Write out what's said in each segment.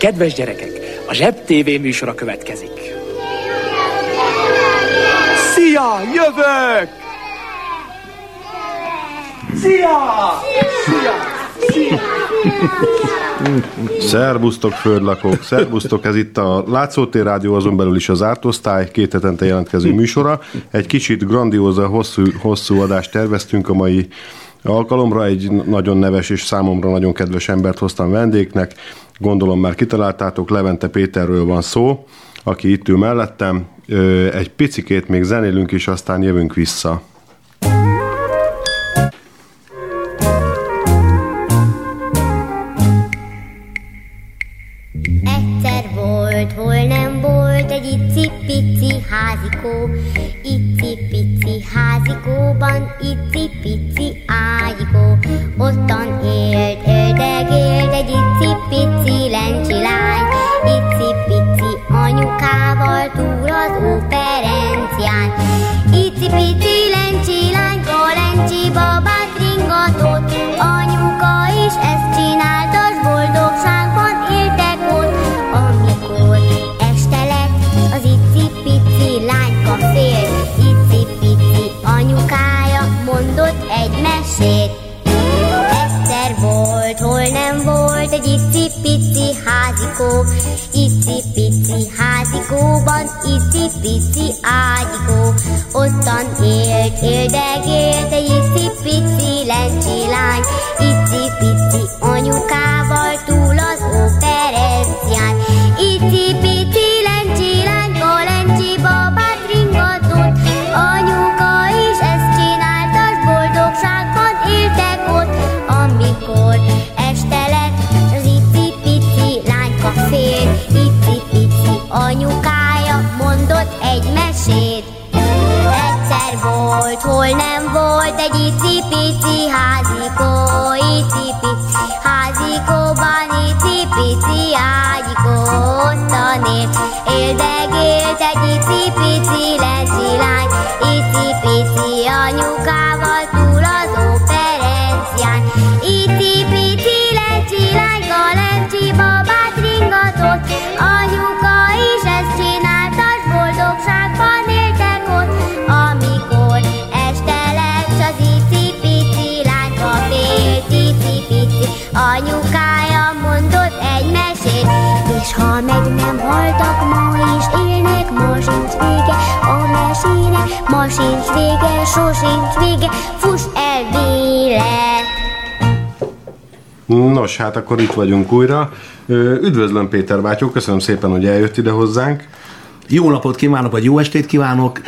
Kedves gyerekek, a Zseb TV műsora következik. Szia, jövök! Szia! Szia! Szia! Szerbusztok, földlakók! Szerbusztok, ez itt a Látszótér Rádió, azon belül is az Ártosztály, két hetente jelentkező műsora. Egy kicsit grandióza, hosszú, hosszú adást terveztünk a mai alkalomra. Egy nagyon neves és számomra nagyon kedves embert hoztam vendégnek. Gondolom már kitaláltátok, Levente Péterről van szó, aki itt ül mellettem. Egy picikét még zenélünk, és aztán jövünk vissza. Egyszer volt, hol nem volt egy icipici házikó, icipici házikóban icipici ágyikó. Ottan élt, éldegélt egy icipici lencsi icipici anyukával túl az óperencián. Icipici lencsi lány, lencsi babát ringatott, mesét. Egyszer volt, hol nem volt egy icipici házikó, icipici házikóban icipici ágyikó. Ottan élt, éldegélt egy icipici lencsi vége, sosincs vége, fuss el véle. Nos, hát akkor itt vagyunk újra. Üdvözlöm Péter bátyó, köszönöm szépen, hogy eljött ide hozzánk. Jó napot kívánok, vagy jó estét kívánok.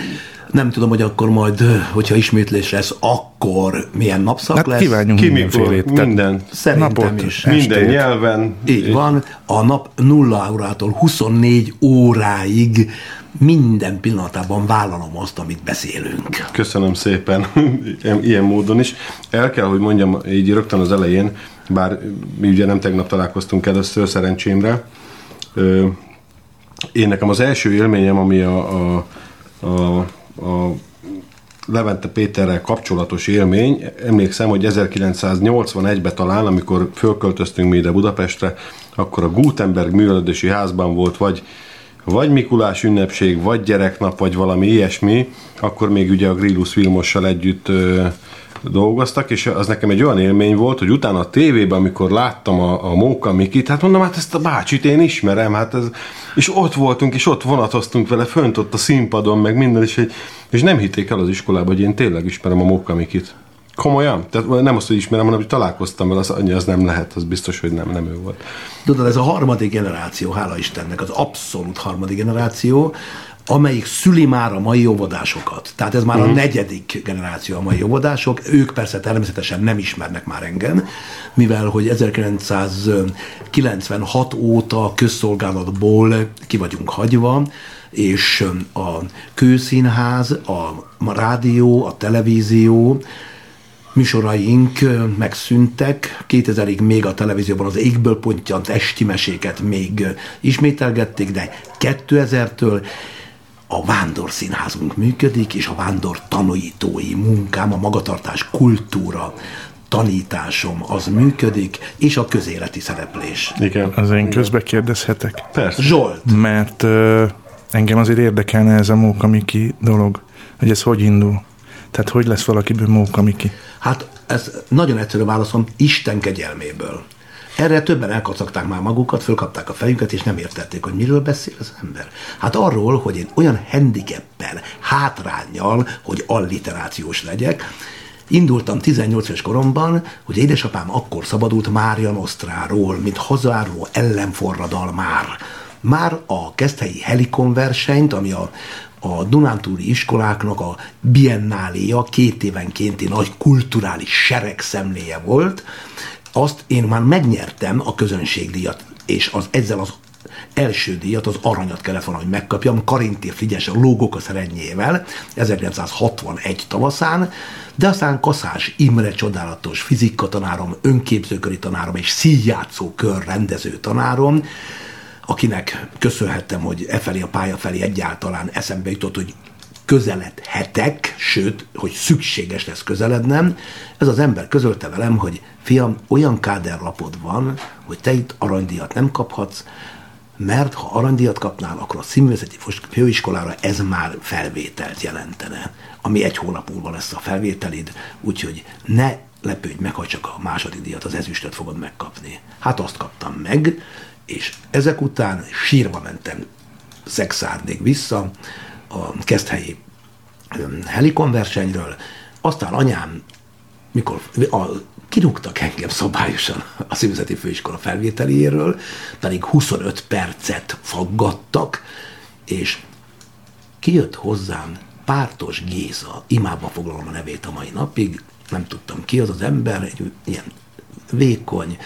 Nem tudom, hogy akkor majd, hogyha ismétlés lesz, akkor milyen napszak Hát lesz. kívánjunk Ki mindenfélét. mikor, minden, Szerintem napot, is. minden estét. nyelven. Így van, a nap 0 órától 24 óráig minden pillanatában vállalom azt, amit beszélünk. Köszönöm szépen, ilyen- módon is. El kell, hogy mondjam így rögtön az elején, bár mi ugye nem tegnap találkoztunk először szerencsémre, én nekem az első élményem, ami a, a, a, a Levente Péterrel kapcsolatos élmény, emlékszem, hogy 1981-ben talán, amikor fölköltöztünk mi ide Budapestre, akkor a Gutenberg művelődési házban volt vagy vagy Mikulás ünnepség, vagy gyereknap, vagy valami ilyesmi, akkor még ugye a Grillus Vilmossal együtt ö, dolgoztak, és az nekem egy olyan élmény volt, hogy utána a tévében, amikor láttam a, a Móka Mikit, hát mondom, hát ezt a bácsit én ismerem, hát ez, és ott voltunk, és ott vonatoztunk vele, fönt ott a színpadon, meg minden, és, egy, és nem hitték el az iskolában, hogy én tényleg ismerem a Móka Mikit. Komolyan? Tehát nem azt, hogy ismerem, hanem hogy találkoztam vele, az, az nem lehet, az biztos, hogy nem, nem ő volt. Tudod, ez a harmadik generáció, hála Istennek, az abszolút harmadik generáció, amelyik szüli már a mai óvodásokat. Tehát ez már Mhm. a negyedik generáció a mai óvodások. Ők persze természetesen nem ismernek már engem, mivel hogy 1996 óta közszolgálatból ki vagyunk hagyva, és a kőszínház, a rádió, a televízió, műsoraink megszűntek. 2000-ig még a televízióban az égből pontyant esti meséket még ismételgették, de 2000-től a Vándor Színházunk működik, és a Vándor tanítói munkám, a magatartás kultúra tanításom az működik, és a közéleti szereplés. Igen. Az én közbe kérdezhetek? Persze. Zsolt, Mert ö, engem azért érdekelne ez a Móka Miki dolog, hogy ez hogy indul. Tehát hogy lesz valakiből Móka Miki? hát ez nagyon egyszerű válaszom, Isten kegyelméből. Erre többen elkacagták már magukat, fölkapták a fejüket, és nem értették, hogy miről beszél az ember. Hát arról, hogy én olyan handicappel, hátrányjal, hogy alliterációs legyek, Indultam 18 éves koromban, hogy édesapám akkor szabadult Mária Nosztráról, mint hazáról ellenforradal már. Már a Keszthelyi Helikon versenyt, ami a, a Dunántúli iskoláknak a biennáléja, két évenkénti nagy kulturális seregszemléje volt, azt én már megnyertem a közönségdíjat, és az, ezzel az első díjat, az aranyat kellett volna, hogy megkapjam, Karinti Frigyes a lógok a szerenyével, 1961 tavaszán, de aztán Kaszás Imre csodálatos fizikatanárom, önképzőköri tanárom és szíjjátszó kör rendező tanárom, akinek köszönhettem, hogy e felé a pálya felé egyáltalán eszembe jutott, hogy közeledhetek, sőt, hogy szükséges lesz közelednem, ez az ember közölte velem, hogy fiam, olyan káderlapod van, hogy te itt aranydíjat nem kaphatsz, mert ha aranydíjat kapnál, akkor a színművészeti főiskolára ez már felvételt jelentene, ami egy hónap múlva lesz a felvételid, úgyhogy ne lepődj meg, ha csak a második díjat, az ezüstöt fogod megkapni. Hát azt kaptam meg, és ezek után sírva mentem szexárdig vissza a Keszthelyi helikon versenyről, aztán anyám, mikor a, kirúgtak engem szabályosan a színvezeti főiskola felvételéről, pedig 25 percet faggattak, és kijött hozzám Pártos Géza, imába foglalom a nevét a mai napig, nem tudtam ki az az ember, egy ilyen vékony,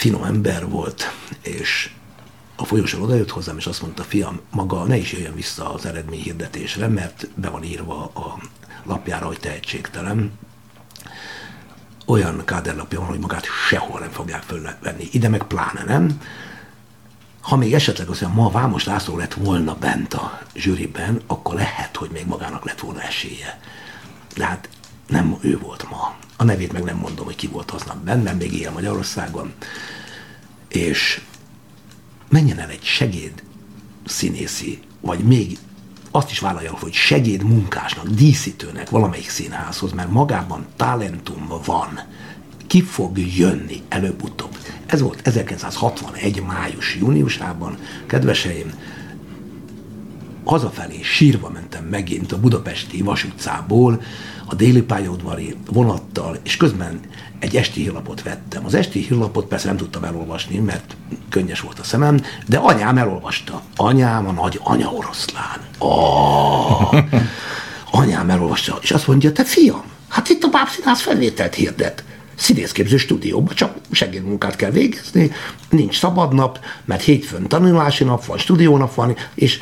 finom ember volt, és a folyosón odajött hozzám, és azt mondta, fiam, maga ne is jöjjön vissza az eredményhirdetésre, mert be van írva a lapjára, hogy tehetségtelen. Olyan káderlapja van, hogy magát sehol nem fogják fölvenni. Ide meg pláne nem. Ha még esetleg azt mondja, ma Vámos László lett volna bent a zsűriben, akkor lehet, hogy még magának lett volna esélye. De hát nem ő volt ma. A nevét meg nem mondom, hogy ki volt aznap bennem, még él Magyarországon. És menjen el egy segéd színészi, vagy még azt is vállalja, hogy segéd munkásnak, díszítőnek valamelyik színházhoz, mert magában talentum van. Ki fog jönni előbb-utóbb? Ez volt 1961. május-júniusában, kedveseim, hazafelé sírva mentem megint a budapesti vasutcából, a déli pályaudvari vonattal, és közben egy esti hírlapot vettem. Az esti hírlapot persze nem tudtam elolvasni, mert könnyes volt a szemem, de anyám elolvasta. Anyám a nagy anya oroszlán. Oh! Anyám elolvasta, és azt mondja, te fiam, hát itt a bábszínház felvételt hirdet színészképző stúdióban, csak segédmunkát kell végezni, nincs szabadnap, mert hétfőn tanulási nap van, stúdiónap van, és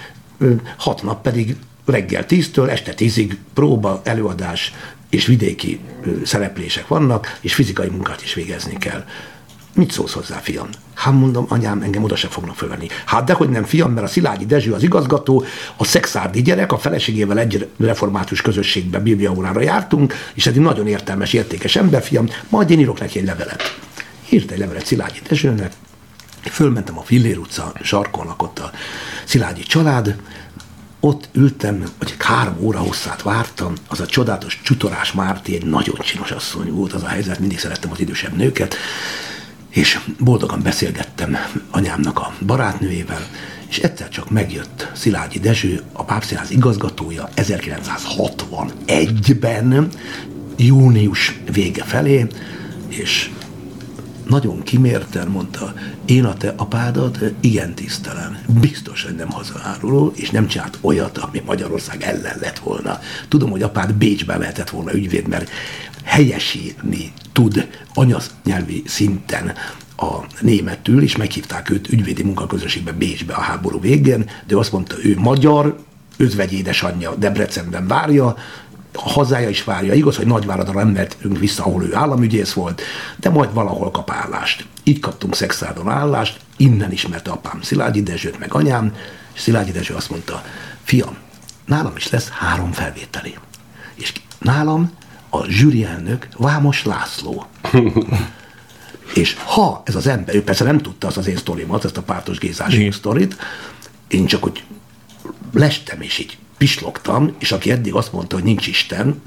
hat nap pedig reggel 10-től este 10-ig próba, előadás és vidéki szereplések vannak, és fizikai munkát is végezni kell. Mit szólsz hozzá, fiam? Hát mondom, anyám, engem oda se fognak fölvenni. Hát dehogy nem, fiam, mert a Szilágyi Dezső az igazgató, a szexárdi gyerek, a feleségével egy református közösségben bibliaórára jártunk, és ez egy nagyon értelmes, értékes ember, fiam, majd én írok neki egy levelet. Írt egy levelet Szilágyi Dezsőnek, fölmentem a Fillér utca sarkon lakott a Szilágyi család, ott ültem, vagy három óra hosszát vártam, az a csodálatos Csutorás Márti egy nagyon csinos asszony volt az a helyzet, mindig szerettem az idősebb nőket, és boldogan beszélgettem anyámnak a barátnőjével, és egyszer csak megjött Szilágyi Dezső, a Pápszínház igazgatója 1961-ben, június vége felé, és nagyon kimérten mondta, én a te apádat igen tisztelem. Biztos, hogy nem hazaáruló, és nem csinált olyat, ami Magyarország ellen lett volna. Tudom, hogy apád Bécsben lehetett volna ügyvéd, mert helyesíteni tud anyanyelvi szinten a németül, és meghívták őt ügyvédi munkaközösségbe Bécsbe a háború végén, de azt mondta, ő magyar, özvegy édesanyja Debrecenben várja, a hazája is várja. Igaz, hogy Nagyváradra nem mehetünk vissza, ahol ő államügyész volt, de majd valahol kap állást. Így kaptunk Szexádon állást, innen ismerte apám Szilágyi Dezsőt, meg anyám, és Szilágyi Dezső azt mondta, fiam, nálam is lesz három felvételi. És nálam a zsűrielnök Vámos László. És ha ez az ember, ő persze nem tudta az az én sztorimat, ezt a pártos Gézás sztorit, én csak hogy lestem és így pislogtam, és aki eddig azt mondta, hogy nincs Isten,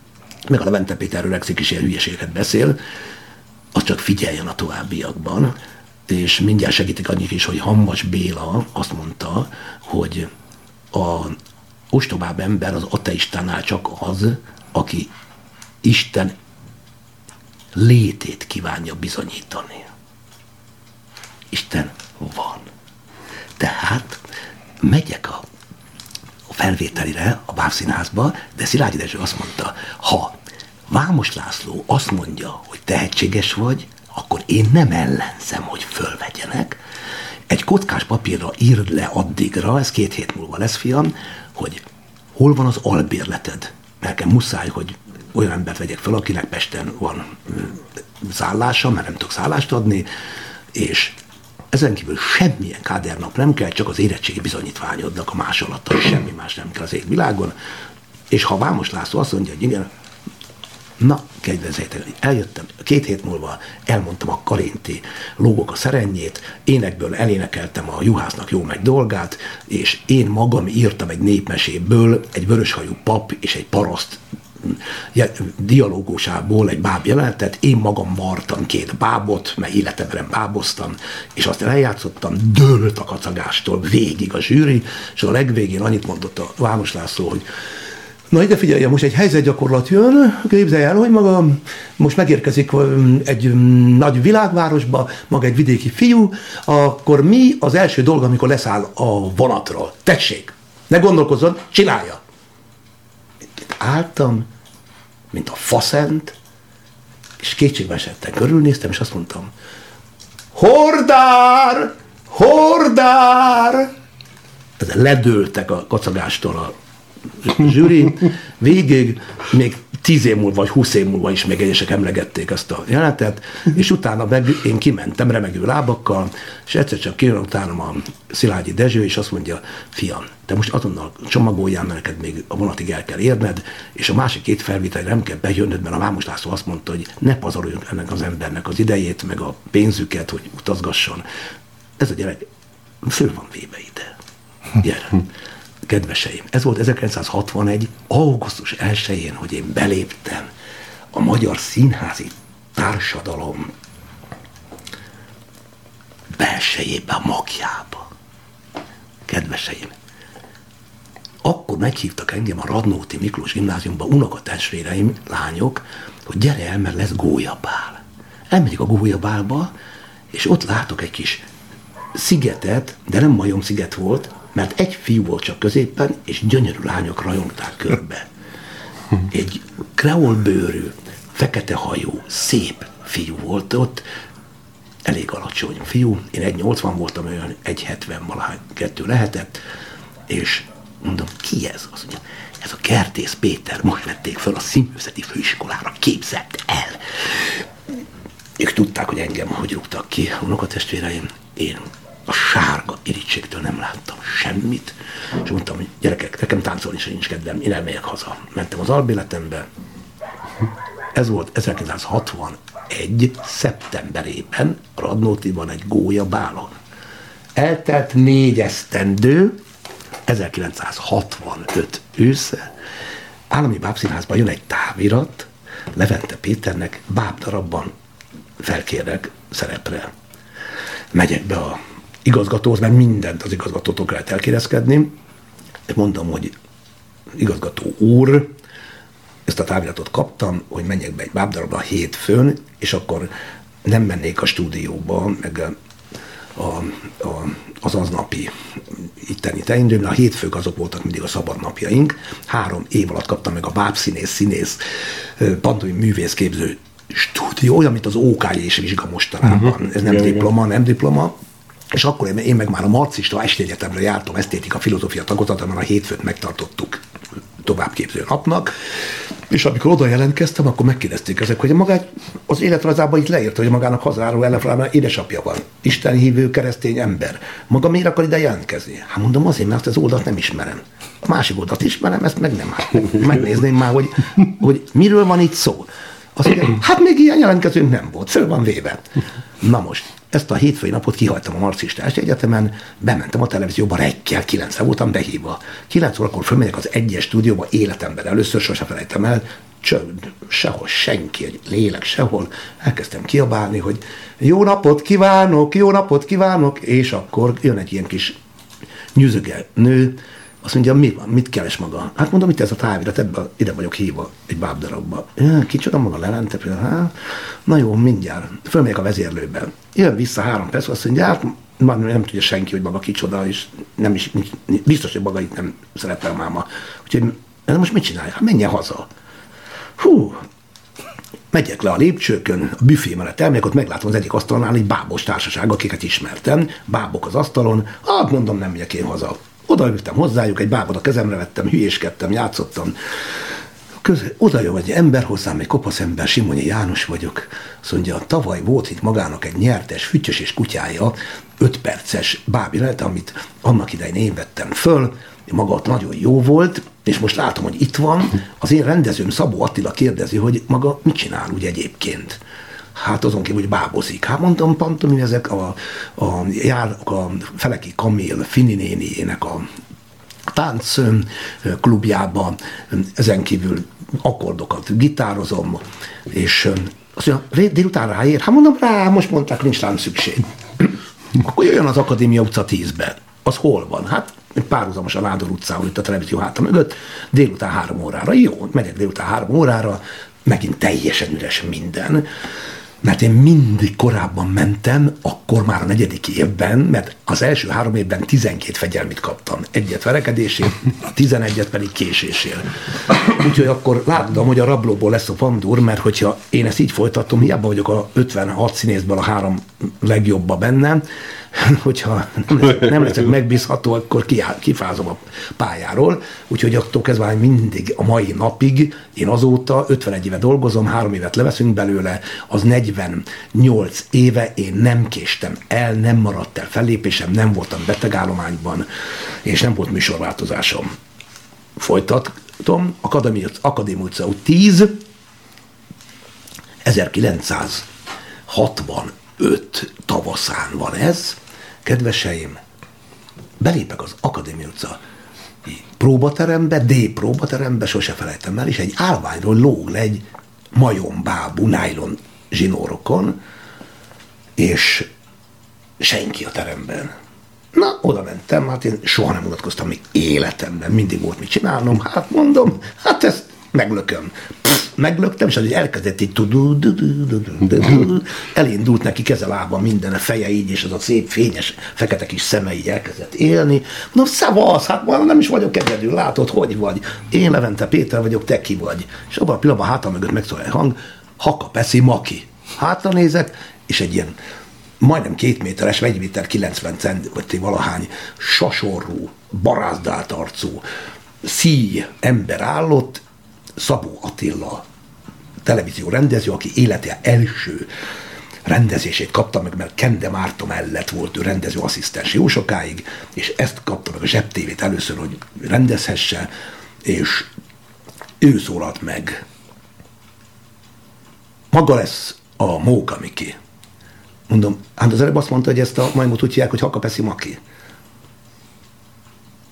meg a Levente Péter öregszik és ilyen hülyeséget beszél, az csak figyeljen a továbbiakban, és mindjárt segítik annyit is, hogy Hammas Béla azt mondta, hogy a ostobább ember az ateistánál csak az, aki Isten létét kívánja bizonyítani. Isten van. Tehát megyek a felvételire, a bábszínházba, de Szilágyi Dezső azt mondta, ha Vámos László azt mondja, hogy tehetséges vagy, akkor én nem ellenzem, hogy fölvegyenek. Egy kockás papírra írd le addigra, ez két hét múlva lesz, fiam, hogy hol van az albérleted. Nekem muszáj, hogy olyan embert vegyek fel, akinek Pesten van szállása, mert nem tudok szállást adni, és ezen kívül semmilyen kádernap nem kell, csak az érettségi bizonyítványodnak a másolata, semmi más nem kell az égvilágon. És ha Vámos László azt mondja, hogy igen, Na, kedvezétek, eljöttem, két hét múlva elmondtam a Karinti lógok a szerennyét, énekből elénekeltem a juhásznak jó meg dolgát, és én magam írtam egy népmeséből egy vöröshajú pap és egy paraszt dialógusából egy báb jelenetet, én magam vartam két bábot, mert életemben báboztam, és azt eljátszottam, dőlt a kacagástól végig a zsűri, és a legvégén annyit mondott a Vámos László, hogy Na ide figyelj, most egy helyzetgyakorlat jön, képzelj el, hogy maga most megérkezik egy nagy világvárosba, maga egy vidéki fiú, akkor mi az első dolga, amikor leszáll a vonatról? Tessék, ne gondolkozzon, csinálja. Álltam, mint a faszent, és kétségbe esettem, körülnéztem, és azt mondtam, hordár, hordár! Ledőltek a kacagástól a zsűri, végig még tíz év múlva, vagy húsz év múlva is még egyesek emlegették ezt a jelenetet, és utána meg én kimentem remegő lábakkal, és egyszer csak kijön utána a Szilágyi Dezső, és azt mondja, fiam, te most azonnal csomagoljál, mert neked még a vonatig el kell érned, és a másik két felvételre nem kell bejönnöd, mert a Vámos László azt mondta, hogy ne pazaroljunk ennek az embernek az idejét, meg a pénzüket, hogy utazgasson. Ez a gyerek föl van véve ide. Gyere. Kedveseim, ez volt 1961. augusztus 1-én, hogy én beléptem a magyar színházi társadalom belsejébe, a magjába. Kedveseim, akkor meghívtak engem a Radnóti Miklós gimnáziumba unokatestvéreim, lányok, hogy gyere el, mert lesz gólyabál. Elmegyek a gólyabálba, és ott látok egy kis szigetet, de nem majom sziget volt, mert egy fiú volt csak középen, és gyönyörű lányok rajongták körbe. Egy kreol bőrű, fekete hajú, szép fiú volt ott, elég alacsony fiú, én 1,80 voltam, olyan 1,70 valahány kettő lehetett, és mondom, ki ez? Azt mondja, ez a Kertész Péter, most vették fel a színművészeti főiskolára, képzett el. Ők tudták, hogy engem hogy rúgtak ki, unokatestvéreim, én a sárga irítségtől nem láttam semmit, és mondtam, hogy gyerekek, nekem táncolni sem nincs kedvem, én elmegyek haza. Mentem az albéletembe, ez volt 1961. szeptemberében Radnótiban egy gólya bálon. Eltelt négy esztendő, 1965 ősze, állami bábszínházban jön egy távirat, Levente Péternek bábdarabban felkérnek szerepre. Megyek be a igazgatóhoz, mert mindent az igazgatótól kellett elkérezkedni, és mondom, hogy igazgató úr, ezt a táviratot kaptam, hogy menjek be egy bábdarabba hétfőn, és akkor nem mennék a stúdióba, meg a, a, az aznapi itteni teendőm, a hétfők azok voltak mindig a szabad napjaink. Három év alatt kaptam meg a bábszínész, színész, pantomim művészképző stúdió, olyan, mint az OK és vizsga mostanában. Uh-huh. Ez nem Igen, diploma, nem diploma. És akkor én, meg már a marxista estéletemre jártam, esztétika, filozófia tagozaton, mert a hétfőt megtartottuk továbbképző napnak, és amikor oda jelentkeztem, akkor megkérdezték ezek, hogy magát az életrajzában itt leírta, hogy magának hazáról ellenfelában édesapja van, Isten hívő keresztény ember. Maga miért akar ide jelentkezni? Hát mondom azért, mert az oldalt nem ismerem. A másik oldalt ismerem, ezt meg nem. Hát megnézném már, hogy, hogy miről van itt szó. Azt mondja, hát még ilyen jelentkezőnk nem volt, föl van véve. Na most, ezt a hétfői napot kihagytam a Marxista Egyetemen, bementem a televízióba reggel, kilencre voltam behívva. Kilenc órakor fölmegyek az egyes stúdióba életemben, először sose felejtem el, csönd, sehol senki, egy lélek sehol. Elkezdtem kiabálni, hogy jó napot kívánok, jó napot kívánok, és akkor jön egy ilyen kis nyüzöge nő, azt mondja, mi van, mit keres maga? Hát mondom, itt ez a távirat, ebbe, ide vagyok hívva egy bábdarabba. Kicsoda maga lelente, hát, na jó, mindjárt. Fölmegyek a vezérlőben. Jön vissza három perc, azt mondja, hát már nem tudja senki, hogy maga kicsoda, és nem is, biztos, hogy maga itt nem szerepel máma. Úgyhogy de most mit csinálja? Hát menjen haza. Hú, megyek le a lépcsőkön, a büfé mellett elmegyek, ott meglátom az egyik asztalnál egy bábos társaság, akiket ismertem, bábok az asztalon, hát mondom, nem megyek én haza. Oda ültem hozzájuk, egy bábot a kezemre vettem, hülyéskedtem, játszottam. Köze, oda jön egy ember hozzám, egy kopasz ember, Simonyi János vagyok. Azt mondja, tavaly volt itt magának egy nyertes, füttyös és kutyája, 5 perces bábilet, amit annak idején én vettem föl, maga ott nagyon jó volt, és most látom, hogy itt van. Az én rendezőm Szabó Attila kérdezi, hogy maga mit csinál úgy egyébként. Hát azon kívül, hogy bábozik. Hát mondtam, pantomi, ezek a, a, jár, a Feleki Kamil Fini néniének a tánc klubjába, ezen kívül akkordokat gitározom, és azt mondja, délután ráér? Hát mondom, rá, most mondták, nincs rám szükség. Akkor jöjjön az Akadémia utca 10-be. Az hol van? Hát párhuzamos a Nádor utcában, itt a televízió hátam mögött, délután három órára. Jó, megyek délután három órára, megint teljesen üres minden mert én mindig korábban mentem, akkor már a negyedik évben, mert az első három évben 12 fegyelmit kaptam. Egyet verekedésért, 11-et pedig késésért. Úgyhogy akkor láttam, hogy a rablóból lesz a pandúr, mert hogyha én ezt így folytatom, hiába vagyok a 56 színészből a három legjobba bennem, hogyha nem leszek, nem leszek megbízható, akkor kifázom a pályáról. Úgyhogy attól kezdve mindig a mai napig, én azóta 51 éve dolgozom, három évet leveszünk belőle, az 48 éve én nem késtem el, nem maradt el fellépésem, nem voltam betegállományban, és nem volt műsorváltozásom. Folytatom, Akadémia, utca 10, 1965 tavaszán van ez, kedveseim, belépek az Akadémia utca próbaterembe, D próbaterembe, sose felejtem el, és egy állványról lóg le egy majombábú nájlon zsinórokon, és senki a teremben. Na, oda mentem, hát én soha nem mutatkoztam még életemben, mindig volt mit csinálnom, hát mondom, hát ezt meglököm. Pff, meglöktem, és az elkezdett így elindult neki keze lába minden, a feje így, és az a szép fényes, fekete kis szeme így elkezdett élni. Na, szavasz, hát már nem is vagyok egyedül, látod, hogy vagy. Én Levente Péter vagyok, te ki vagy. És abban a pillanatban hátam mögött megszól egy hang, Haka Peszi Maki. Hátra nézek, és egy ilyen majdnem két méteres, egy méter 90 cent, vagy valahány sasorú, barázdált arcú, szíj ember állott, Szabó Attila televízió rendező, aki élete első rendezését kapta meg, mert Kende Márta mellett volt ő rendező asszisztens jó sokáig, és ezt kapta meg a zsebtévét először, hogy rendezhesse, és ő szólalt meg. Maga lesz a Móka Miki. Mondom, hát az előbb azt mondta, hogy ezt a majmot úgy hívják, hogy Hakapeszi Maki.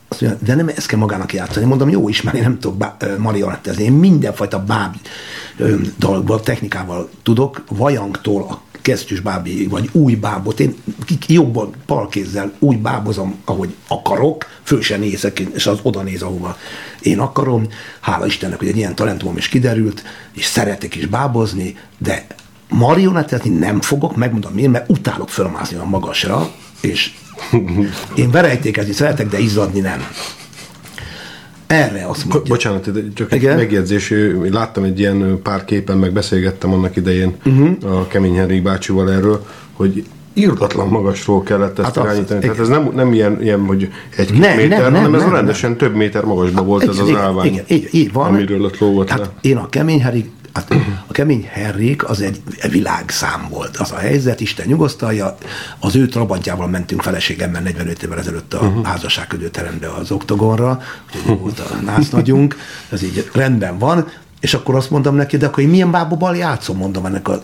Azt mondja, de nem ezt kell magának játszani. Mondom, jó is, mert én nem tudok bá- marionettezni. Én mindenfajta báb dologból, technikával tudok, vajangtól a kesztyűs bábi, vagy új bábot, én jobban palkézzel úgy bábozom, ahogy akarok, föl se nézek, és az oda néz, ahova én akarom. Hála Istennek, hogy egy ilyen talentumom is kiderült, és szeretek is bábozni, de marionettezni nem fogok, megmondom miért, mert utálok fölmászni a magasra, és én verejtékezni szeretek, de izzadni nem. Erre azt mondja. Bocsánat, csak egy Igen? megjegyzés. Láttam egy ilyen pár képen, meg beszélgettem annak idején uh-huh. a Kemény Henrik bácsival erről, hogy Irdatlan magasról kellett ezt Hát hát az- irányítani. igen. Tehát ez nem, nem ilyen, ilyen hogy egy Nem, méter, nem, nem, hanem ez nem, rendesen több méter magasba volt ez az igen, állvány. Igen, így, így van. Amiről ott lógott hát le. Én a kemény hát a kemény Henrik az egy világszám volt. Az a helyzet, Isten nyugosztalja, az ő trabantjával mentünk feleségemmel 45 évvel ezelőtt a uh-huh. házasságködőterembe az oktogonra, úgyhogy volt a nász nagyunk, ez így rendben van, és akkor azt mondom neki, de akkor én milyen bábobal játszom, mondom ennek a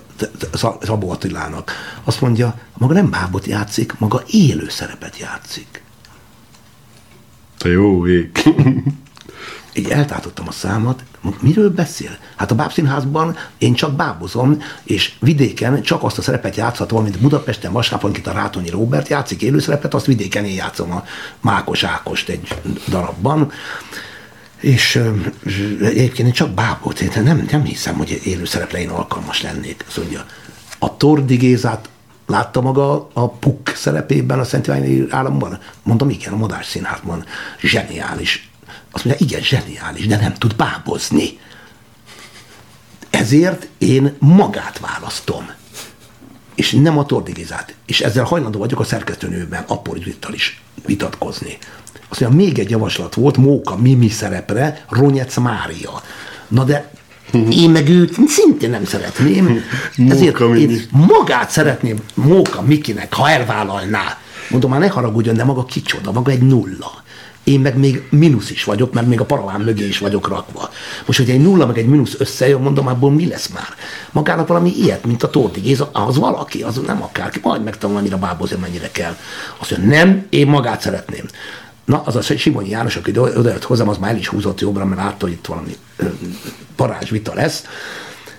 Szabó Attilának. Azt mondja, maga nem bábot játszik, maga élő szerepet játszik. Te jó ég. Így eltátottam a számat, miről beszél? Hát a bábszínházban én csak bábozom, és vidéken csak azt a szerepet játszhatom, mint Budapesten vasárnapon itt a Rátonyi Robert játszik élőszerepet, azt vidéken én játszom a Mákos Ákost egy darabban, és egyébként én csak bábot, én nem, nem hiszem, hogy élőszerepre én alkalmas lennék. Azt mondja, a Tordi Gézát látta maga a Puk szerepében a Szent Iványi államban? Mondom, igen, a Madás Színházban. Zseniális. Azt mondja, igen, zseniális, de nem tud bábozni. Ezért én magát választom és nem a tordigizát. És ezzel hajlandó vagyok a szerkesztőnőben, Appor Judittal is vitatkozni. Azt mondja, még egy javaslat volt Móka Mimi szerepre, Ronyec Mária. Na de én meg őt szintén nem szeretném, ezért Móka én magát szeretném Móka Mikinek, ha elvállalná. Mondom, már ne haragudjon, de maga kicsoda, maga egy nulla. Én meg még mínusz is vagyok, mert még a paraván mögé is vagyok rakva. Most, hogy egy nulla meg egy mínusz összejön, mondom, abból mi lesz már? Magának valami ilyet, mint a Torti Géza, az valaki, az nem akárki, majd megtanul, annyira bábozni, mennyire kell. Azt mondja, nem, én magát szeretném. Na, az a Simonyi János, aki oda oda jött hozzám, az már el is húzott jobbra, mert látta, hogy itt valami parázsvita lesz,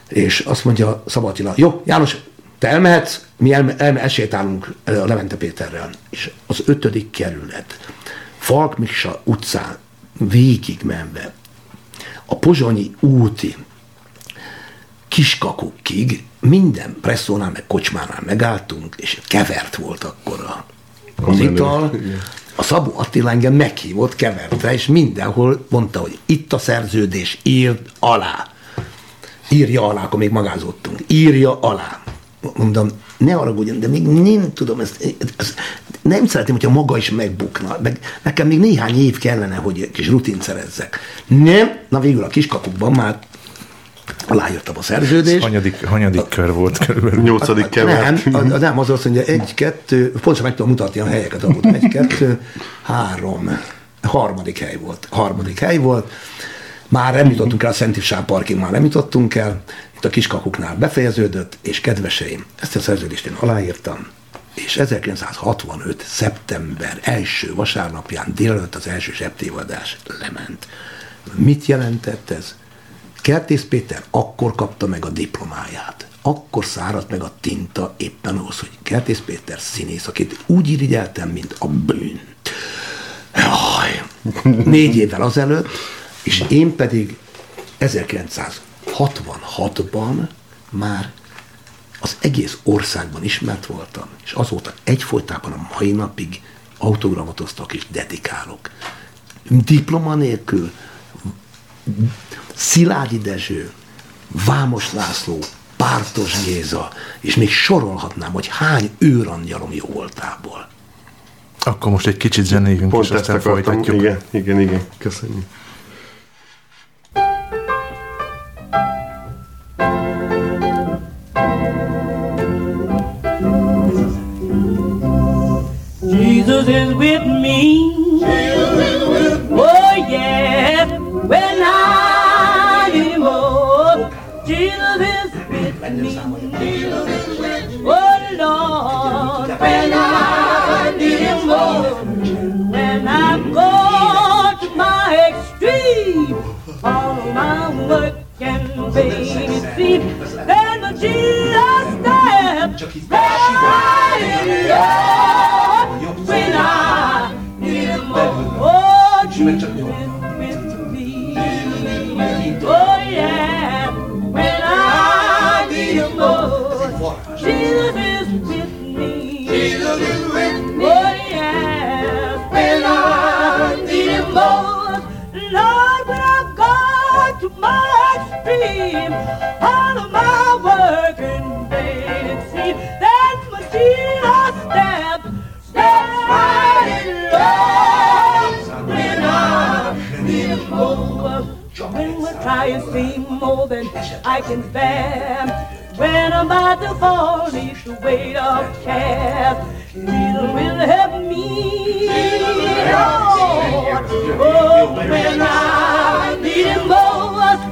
és azt mondja Szabatila, jó, János, te elmehetsz, mi elme, elme, elsétálunk a Levente Péterrel. És az ötödik kerület, Falk Miksa utcán végig menve, a Pozsonyi úti kiskakukig minden presszónál, meg kocsmánál megálltunk, és kevert volt akkor a, az ital. A Szabó Attila engem meghívott kevertre, és mindenhol mondta, hogy itt a szerződés, írd alá. Írja alá, akkor még magázottunk. Írja alá. Mondom, ne haragudjon, de még nem tudom, ezt, ezt nem szeretném, hogyha maga is megbukna. Meg nekem még néhány év kellene, hogy egy kis rutint szerezzek. Nem, na végül a kiskakukban már aláírtam a szerződést. Hanyadik, hanyadik kör volt körülbelül. Nyolcadik kevert. Nem, az, nem, az azt mondja, egy, kettő, pontosan meg tudom mutatni a helyeket, ahol egy, kettő, három, harmadik hely volt. Harmadik hely volt. Már nem jutottunk el a Szent István parkig, már nem jutottunk el. Itt a kiskakuknál befejeződött, és kedveseim, ezt a szerződést én aláírtam, és 1965. szeptember első vasárnapján délelőtt az első zsebtévadás lement. Mit jelentett ez? Kertész Péter akkor kapta meg a diplomáját. Akkor száradt meg a tinta éppen ahhoz, hogy Kertész Péter színész, akit úgy irigyeltem, mint a bűn. Jaj, négy évvel azelőtt, és én pedig 1966-ban már az egész országban ismert voltam, és azóta egyfolytában a mai napig autogramatoztak és dedikálok. Diploma nélkül Szilágyi Dezső, Vámos László, Pártos Géza, és még sorolhatnám, hogy hány őrangyalom jó voltából. Akkor most egy kicsit zenéljünk, Pont és ezt aztán akartam. folytatjuk. Igen, igen, igen. Köszönjük. Jesus is with me. Oh yeah, when I need him most, Jesus is with me. Oh Lord, when I him most, when I go to my extreme, all my work can be seen. Then the Jesus steps right in Lord, Oh, Jesus is with me. Oh, yeah, when I need him most. Jesus is with me. Jesus is with me. Oh, yeah, when I need him most. Lord, when I've got to my extreme, I sing more than I can bear. When I'm about to fall beneath the weight of care, Jesus will help me. Oh, when I need Him most,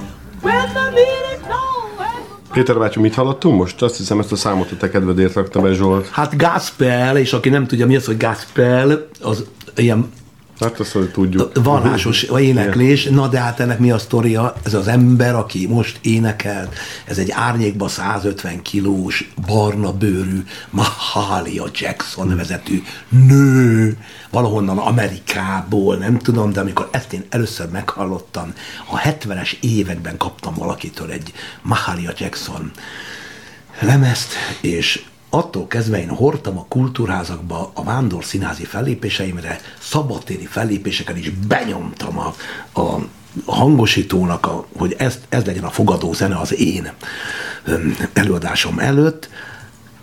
when the need low and Péter bácsi, mit hallottunk most? Azt hiszem, ezt a számot a te kedvedért rakta be Zsolt. Hát gospel, és aki nem tudja mi az, hogy gospel, az ilyen Hát azt, hogy tudjuk. vallásos éneklés, na de hát ennek mi a sztoria? Ez az ember, aki most énekelt, ez egy árnyékba 150 kilós, barna bőrű Mahalia Jackson nevezetű nő, valahonnan Amerikából, nem tudom, de amikor ezt én először meghallottam, a 70-es években kaptam valakitől egy Mahalia Jackson lemezt, és attól kezdve én hordtam a kultúrházakba a vándor színházi fellépéseimre, szabadtéri fellépéseken is benyomtam a, a hangosítónak, a, hogy ez, ez legyen a fogadó zene az én előadásom előtt.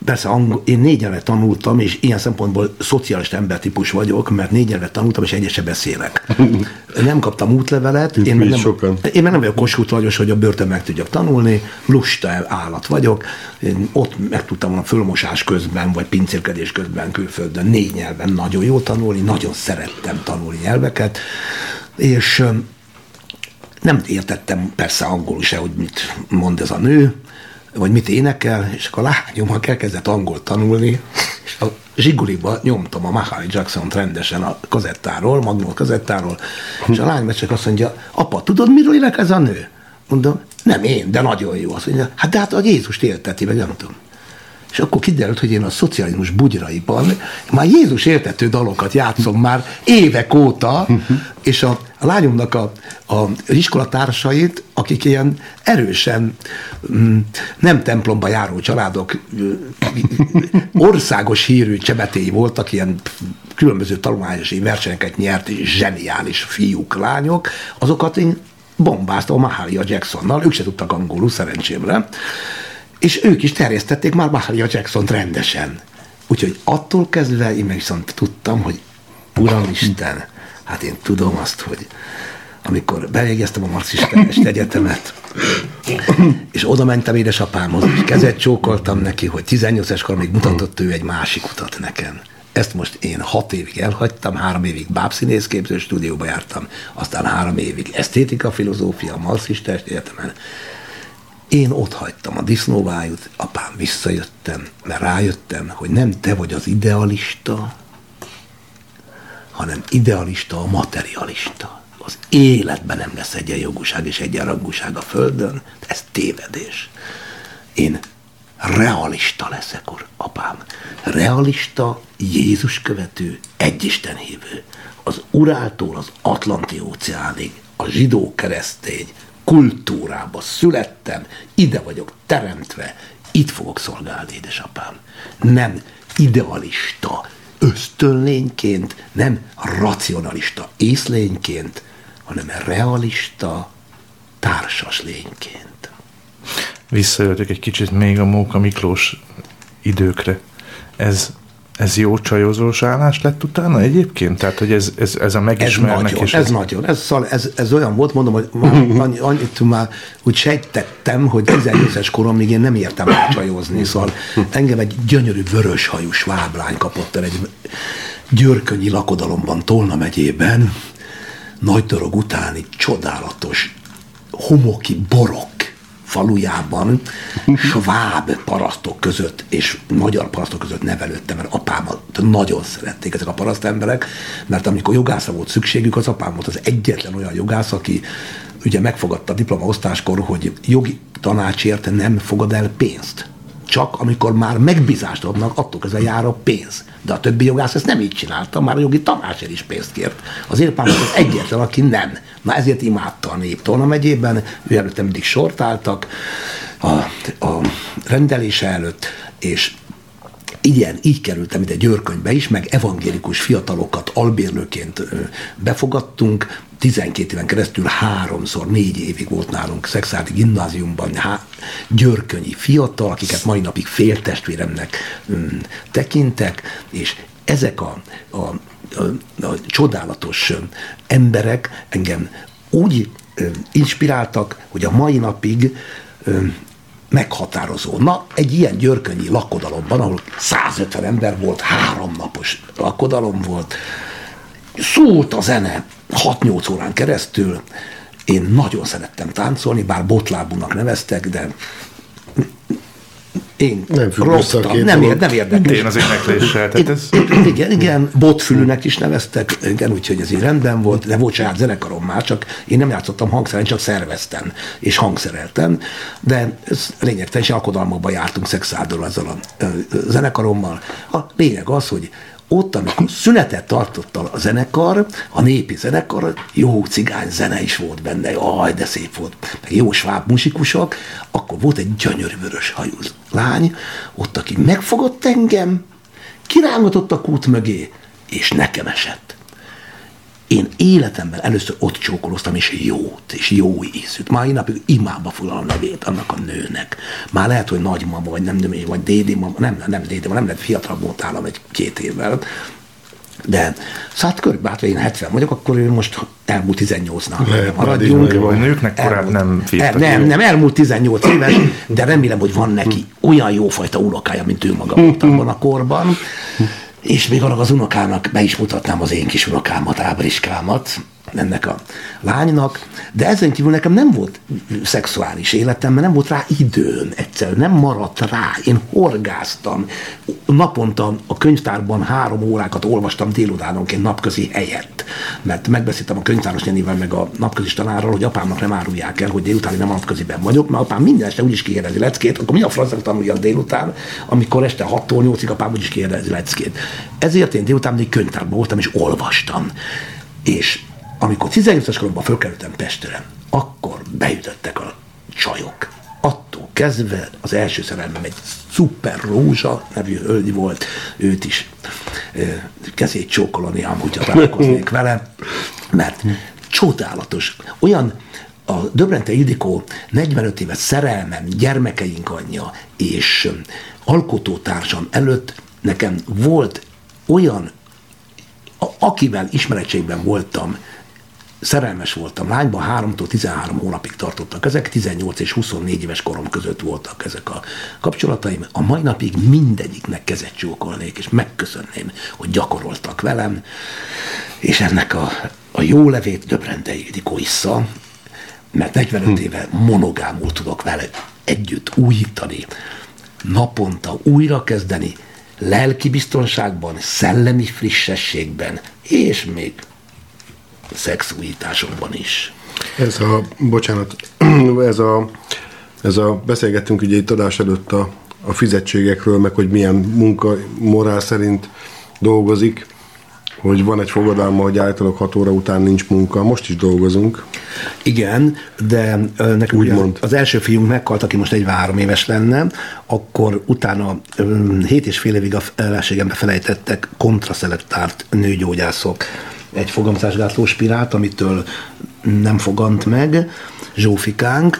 Persze angol, én négy nyelvet tanultam, és ilyen szempontból szocialista embertípus vagyok, mert négy nyelvet tanultam, és egyet se beszélek. Nem kaptam útlevelet, én meg nem, sokan. én meg nem vagyok Kossuth Lajos, hogy a börtön meg tudjak tanulni, lusta állat vagyok, én ott meg tudtam volna fölmosás közben, vagy pincérkedés közben külföldön négy nyelven nagyon jó tanulni, nagyon szerettem tanulni nyelveket, és nem értettem persze angolul se, hogy mit mond ez a nő, vagy mit énekel, és akkor a lányom elkezdett angol tanulni, és a zsiguliba nyomtam a Mahalia jackson rendesen a kazettáról, magnól kazettáról, és a lány csak azt mondja, apa, tudod, miről énekel ez a nő? Mondom, nem én, de nagyon jó. Azt mondja, hát de hát a Jézust élteti, meg nem tudom. És akkor kiderült, hogy én a szocializmus bugyraiban már Jézus értető dalokat játszom már évek óta, és a, lányomnak a, a iskolatársait, akik ilyen erősen mm, nem templomba járó családok, ö, országos hírű csebetéi voltak, ilyen különböző tanulmányosi versenyeket nyert, zseniális fiúk, lányok, azokat én bombáztam a Mahalia Jacksonnal, ők se tudtak angolul szerencsémre, és ők is terjesztették már Mahalia jackson rendesen. Úgyhogy attól kezdve én meg viszont tudtam, hogy Uramisten, hát én tudom azt, hogy amikor bevégeztem a marxista egyetemet, és oda mentem édesapámhoz, és kezet csókoltam neki, hogy 18 es kor még mutatott ő egy másik utat nekem. Ezt most én hat évig elhagytam, három évig bábszínészképző stúdióba jártam, aztán három évig esztétika, filozófia, marxista egyetemen, én ott hagytam a disznóvájút, apám visszajöttem, mert rájöttem, hogy nem te vagy az idealista, hanem idealista a materialista. Az életben nem lesz egyenjogúság és egyenrangúság a Földön, ez tévedés. Én realista leszek, ur, apám. Realista, Jézus követő, egyisten hívő. Az Uráltól az Atlanti óceánig, a zsidó keresztény kultúrába születtem, ide vagyok teremtve, itt fogok szolgálni, édesapám. Nem idealista ösztönlényként, nem racionalista észlényként, hanem realista társas lényként. Visszajöttök egy kicsit még a Móka Miklós időkre. Ez, ez jó csajozós állás lett utána egyébként? Tehát, hogy ez, ez, ez a Ez megismernek nagyon, és ez nagyon. Ez, szal, ez, ez olyan volt, mondom, hogy annyi, annyit már úgy sejtettem, hogy 18-es koromig én nem értem el csajozni, szóval engem egy gyönyörű vöröshajú sváblány kapott el egy györkönyi lakodalomban, Tolna megyében, nagy dolog utáni csodálatos homoki borok falujában sváb parasztok között és magyar parasztok között nevelődtem, mert apámat nagyon szerették ezek a paraszt emberek, mert amikor jogászra volt szükségük, az apám volt az egyetlen olyan jogász, aki ugye megfogadta a diplomaosztáskor, hogy jogi tanácsért nem fogad el pénzt. Csak amikor már megbízást adnak, attól kezdve jár a pénz. De a többi jogász ezt nem így csinálta, már a jogi tanácsért is pénzt kért. Az volt az egyetlen, aki nem. Na ezért imádta a nép Tolna megyében, ő előtte mindig sortáltak a, a rendelése előtt, és igen, így kerültem ide Györkönybe is, meg evangélikus fiatalokat albérlőként befogadtunk, 12 éven keresztül háromszor, négy évig volt nálunk Szexádi gimnáziumban há, györkönyi fiatal, akiket mai napig féltestvéremnek mm, tekintek, és ezek a, a, a, a csodálatos emberek engem úgy ö, inspiráltak, hogy a mai napig ö, meghatározó. Na, egy ilyen györkönyi lakodalomban, ahol 150 ember volt, háromnapos lakodalom volt, szólt a zene 6-8 órán keresztül, én nagyon szerettem táncolni, bár botlábúnak neveztek, de én Nem két nem, ér, nem érdekes. Én az énekléssel. Tehát ez, Igen, igen, botfülűnek is neveztek, igen, úgyhogy ez így rendben volt, de volt saját zenekarom már, csak én nem játszottam hangszeren, csak szerveztem és hangszereltem, de ez lényegtelen, és alkodalmakban jártunk szexádról ezzel a zenekarommal. A lényeg az, hogy ott, amikor szünetet tartott a zenekar, a népi zenekar, jó cigány zene is volt benne, jaj, de szép volt, meg jó sváb muzsikusok, akkor volt egy gyönyörű vörös hajú lány, ott, aki megfogott engem, kirángatott a kút mögé, és nekem esett. Én életemben először ott csókoloztam, és jót, és jó ízűt. Már én napig imába foglal a nevét annak a nőnek. Már lehet, hogy nagymama, vagy nem nőmény, vagy dédi mama, nem, nem dédi mama, nem lehet fiatalabb volt állam egy két évvel. De szóval körbe hát, én 70 vagyok, akkor ő most elmúlt 18-nál Lehet, maradjunk. addig a nőknek korábban nem el, nem, nem, elmúlt 18 éves, de remélem, hogy van neki olyan jófajta unokája, mint ő maga volt abban a korban. És még annak az unokának be is mutatnám az én kis unokámat, Ábriskámat, ennek a lánynak, de ezen kívül nekem nem volt szexuális életem, mert nem volt rá időm egyszerűen, nem maradt rá. Én horgáztam. Naponta a könyvtárban három órákat olvastam délutánonként napközi helyett, mert megbeszéltem a könyvtáros Jenivel meg a napközi tanárral, hogy apámnak nem árulják el, hogy délután nem a napköziben vagyok, mert apám minden este úgyis kikérdezi leckét, akkor mi a francnak tanulja délután, amikor este 6-tól 8-ig apám úgyis kikérdezi leckét. Ezért én délután még könyvtárban voltam és olvastam. És amikor 18-as koromban fölkerültem Pestre, akkor beütöttek a csajok. Attól kezdve az első szerelmem egy szuper rózsa nevű hölgy volt, őt is kezét csókolani, ám hogyha találkoznék vele, mert csodálatos, olyan a Döbrente Ildikó 45 éves szerelmem, gyermekeink anyja és alkotótársam előtt nekem volt olyan akivel ismerettségben voltam, szerelmes voltam lányba, 3-tól 13 hónapig tartottak ezek, 18 és 24 éves korom között voltak ezek a kapcsolataim. A mai napig mindegyiknek kezet csókolnék, és megköszönném, hogy gyakoroltak velem, és ennek a, a jó levét Döbrente Ildikó issza, mert 45 éve monogámul tudok vele együtt újítani, naponta újra kezdeni, lelki biztonságban, szellemi frissességben, és még szexújításokban is. Ez a, bocsánat, ez a, ez a, beszélgettünk ugye itt adás előtt a, a fizetségekről, meg hogy milyen munka morál szerint dolgozik, hogy van egy fogadalma, hogy általában 6 óra után nincs munka. Most is dolgozunk. Igen, de ö, nekünk ugye az első fiunk meghalt, aki most 43 éves lenne, akkor utána 7 és fél évig a feleségembe felejtettek kontraszelektárt nőgyógyászok egy fogamzásgátló spirált, amitől nem fogant meg Zsófikánk,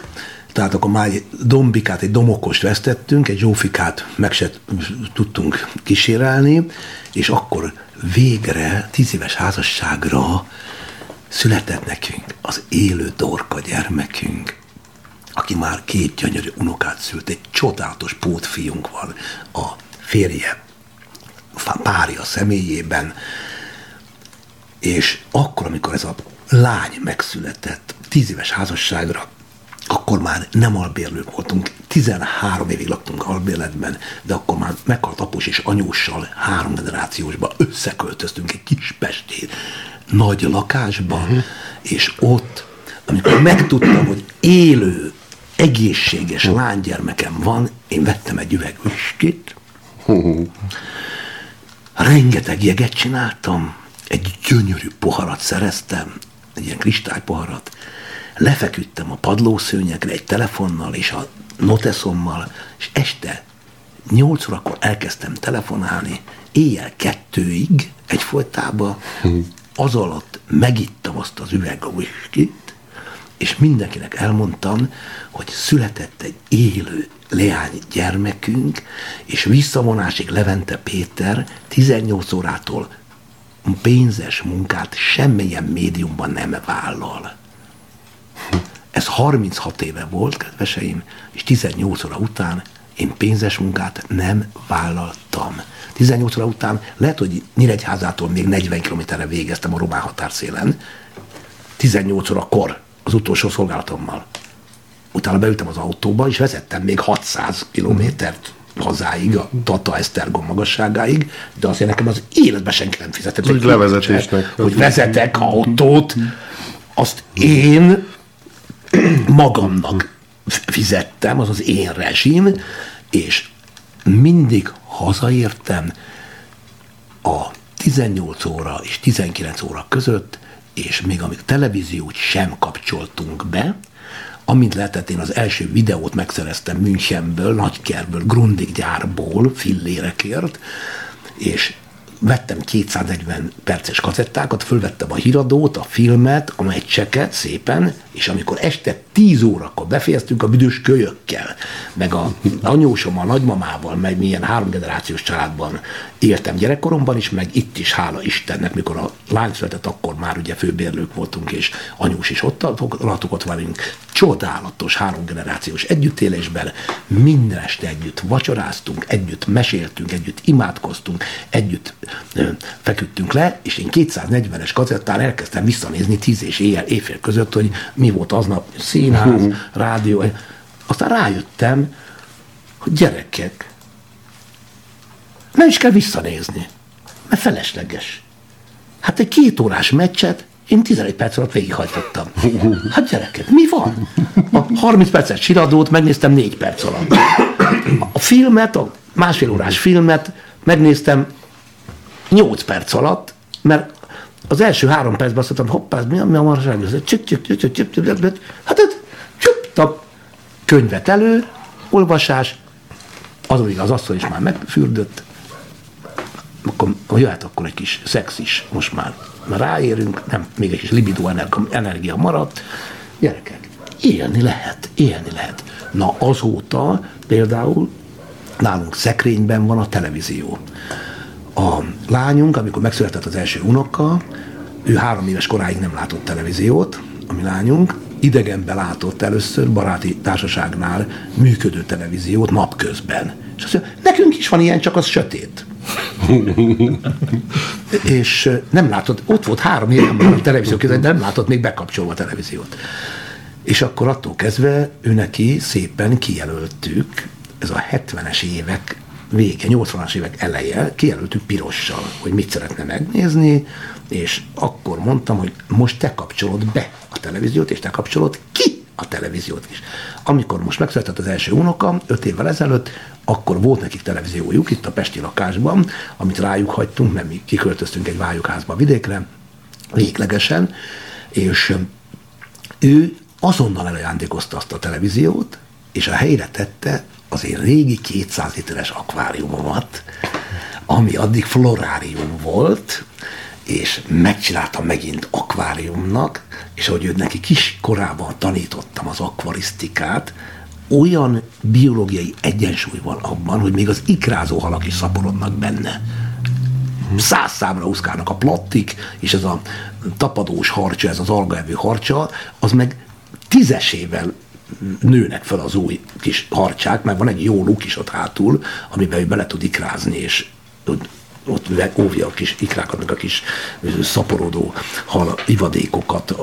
tehát akkor már egy dombikát, egy domokost vesztettünk, egy zsófikát meg se tudtunk kísérelni, és akkor végre tíz éves házasságra született nekünk az élő dorka gyermekünk, aki már két gyönyörű unokát szült, egy csodálatos pótfiunk van a férje, párja személyében, és akkor, amikor ez a lány megszületett, tíz éves házasságra, akkor már nem albérlők voltunk, 13 évig laktunk albérletben, de akkor már meghalt apus és anyóssal három generációsba. Összeköltöztünk egy kis pesti nagy lakásba, uh-huh. és ott, amikor megtudtam, hogy élő, egészséges lánygyermekem van, én vettem egy üveg üskit, rengeteg jeget csináltam, egy gyönyörű poharat szereztem, egy ilyen kristálypoharat, lefeküdtem a padlószőnyegre egy telefonnal és a noteszommal, és este nyolc órakor elkezdtem telefonálni, éjjel kettőig egyfolytában, az alatt megittam azt az üveg whiskyt, és mindenkinek elmondtam, hogy született egy élő leány gyermekünk, és visszavonásig Levente Péter 18 órától pénzes munkát semmilyen médiumban nem vállal. Ez 36 éve volt, kedveseim, és 18 óra után én pénzes munkát nem vállaltam. 18 óra után lehet, hogy Nyíregyházától még 40 kilométerre végeztem a román határszélen, 18 órakor az utolsó szolgálatommal. Utána beültem az autóba, és vezettem még 600 kilométert hazáig, a Tata Esztergom magasságáig, de azért nekem az életben senki nem fizetett. Úgy levezetésnek. Hogy vezetek autót, azt én magamnak fizettem, az az én rezsim, és mindig hazaértem a 18 óra és 19 óra között, és még amíg televíziót sem kapcsoltunk be, amint lehetett, én az első videót megszereztem Münchenből, Nagykerből, Grundig gyárból, fillérekért, és vettem 240 perces kazettákat, fölvettem a híradót, a filmet, a meccseket szépen, és amikor este 10 órakor befejeztünk a büdös kölyökkel, meg a anyósommal, nagymamával, meg milyen három generációs családban éltem gyerekkoromban is, meg itt is, hála Istennek, mikor a lány született, akkor már ugye főbérlők voltunk, és anyós is ott laktuk ott velünk. Csodálatos három generációs együttélésben, minden este együtt vacsoráztunk, együtt meséltünk, együtt imádkoztunk, együtt ö, feküdtünk le, és én 240-es kazettán elkezdtem visszanézni 10 és éjjel, éjfél között, hogy mi volt aznap színház, rádió. Aztán rájöttem, hogy gyerekek, nem is kell visszanézni, mert felesleges. Hát egy két órás meccset én 11 perc alatt végighajtottam. Hát gyerekek, mi van? A 30 perces csiradót megnéztem 4 perc alatt. A filmet, a másfél órás filmet megnéztem 8 perc alatt, mert az első három percben azt mondtam, hoppá, mi a, mi a csük, csük, csük, csük, csük, csük, csük. Hát ez csupta könyvet elő, olvasás, azon az asszony is már megfürdött, akkor jöhet akkor egy kis szex is, most már, már ráérünk, nem, még egy kis energia, energia maradt. Gyerekek, élni lehet, élni lehet. Na azóta például nálunk szekrényben van a televízió. A lányunk, amikor megszületett az első unoka, ő három éves koráig nem látott televíziót, a mi lányunk, idegenben látott először baráti társaságnál működő televíziót napközben. És azt mondja, nekünk is van ilyen, csak az sötét. és nem látott, ott volt három már a televízió között, de nem látott még bekapcsolva a televíziót. És akkor attól kezdve ő neki szépen kijelöltük, ez a 70-es évek vége, 80-as évek eleje, kijelöltük pirossal, hogy mit szeretne megnézni, és akkor mondtam, hogy most te kapcsolod be a televíziót, és te kapcsolod ki a televíziót is. Amikor most megszületett az első unoka, öt évvel ezelőtt, akkor volt nekik televíziójuk itt a Pesti lakásban, amit rájuk hagytunk, mert mi kiköltöztünk egy vályukházba vidékre, véglegesen, és ő azonnal elajándékozta azt a televíziót, és a helyre tette az én régi 200 literes akváriumomat, ami addig florárium volt, és megcsináltam megint akváriumnak, és ahogy ő neki kis korában tanítottam az akvarisztikát, olyan biológiai egyensúly van abban, hogy még az ikrázó halak is szaporodnak benne. Száz számra úszkálnak a plattik, és ez a tapadós harcsa, ez az algaevő harcsa, az meg tízesével nőnek fel az új kis harcsák, mert van egy jó luk is ott hátul, amiben ő bele tud ikrázni, és ott, óvja a kis ikrákat, meg a kis szaporodó hal ivadékokat.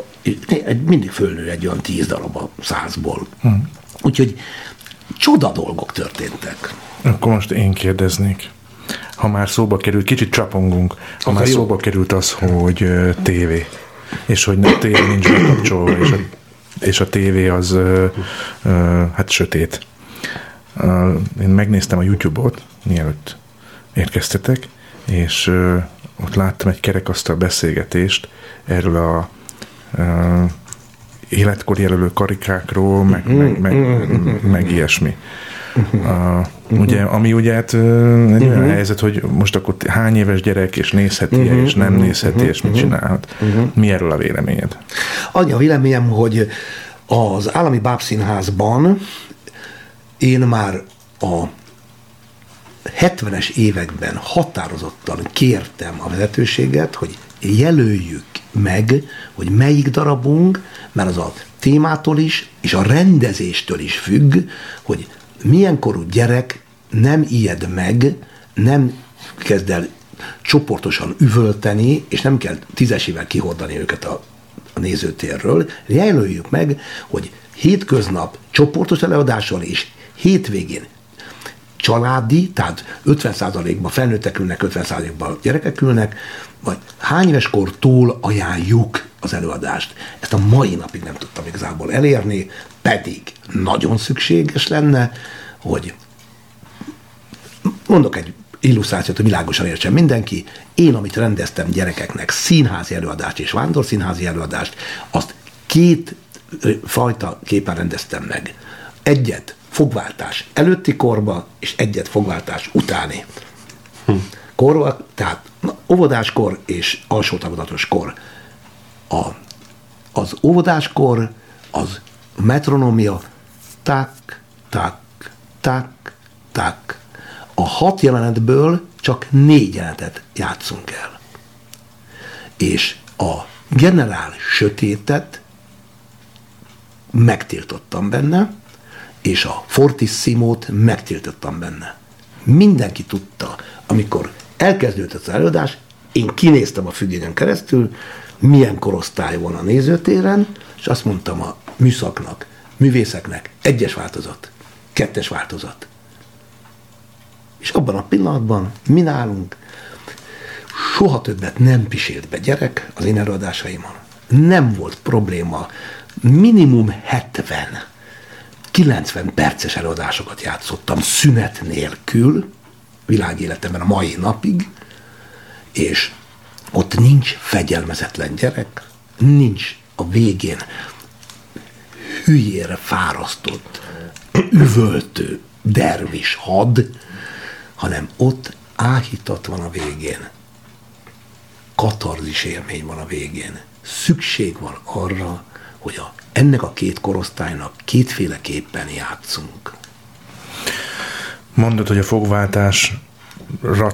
Mindig fölnő egy olyan tíz darab a százból. Hmm. Úgyhogy csoda dolgok történtek. Akkor most én kérdeznék. Ha már szóba került, kicsit csapongunk, ha már jó. szóba került az, hogy tévé, és hogy a tévé nincs bekapcsolva, és a, és a tévé az hát sötét. Én megnéztem a YouTube-ot, mielőtt érkeztetek, és ott láttam egy kerekasztal beszélgetést erről a életkor jelölő karikákról, meg, meg, meg, meg ilyesmi. A, ugye, ami ugye hát egy olyan helyzet, hogy most akkor hány éves gyerek, és nézheti -e, és nem nézheti, és mit csinálhat. Mi erről a véleményed? Annyi a véleményem, hogy az állami bábszínházban én már a 70-es években határozottan kértem a vezetőséget, hogy jelöljük meg, hogy melyik darabunk, mert az a témától is, és a rendezéstől is függ, hogy milyen korú gyerek nem ijed meg, nem kezd el csoportosan üvölteni, és nem kell tízesével kihordani őket a, a nézőtérről. Jelöljük meg, hogy hétköznap csoportos előadással és hétvégén családi, tehát 50%-ban felnőttek ülnek, 50%-ban gyerekek ülnek, vagy hány éves kortól ajánljuk az előadást. Ezt a mai napig nem tudtam igazából elérni, pedig nagyon szükséges lenne, hogy mondok egy illusztrációt, hogy világosan értsen mindenki. Én, amit rendeztem gyerekeknek, színházi előadást és vándorszínházi előadást, azt két fajta képen rendeztem meg. Egyet fogváltás előtti korba, és egyet fogváltás utáni. Hm. Korba, tehát óvodáskor és alsó tagozatos kor. A, az óvodáskor az metronomia tak, tak, tak, tak. A hat jelenetből csak négy jelenetet játszunk el. És a generál sötétet megtiltottam benne, és a fortissimót megtiltottam benne. Mindenki tudta, amikor elkezdődött az előadás, én kinéztem a függényen keresztül, milyen korosztály van a nézőtéren, és azt mondtam a műszaknak, művészeknek, egyes változat, kettes változat. És abban a pillanatban mi nálunk soha többet nem pisélt be gyerek az én előadásaimon. Nem volt probléma. Minimum 70 90 perces előadásokat játszottam szünet nélkül, világéletemben a mai napig, és ott nincs fegyelmezetlen gyerek, nincs a végén hülyére fárasztott, üvöltő, dervis had, hanem ott áhítat van a végén. Katarzis élmény van a végén. Szükség van arra, hogy a, ennek a két korosztálynak kétféleképpen játszunk. Mondod, hogy a fogváltásra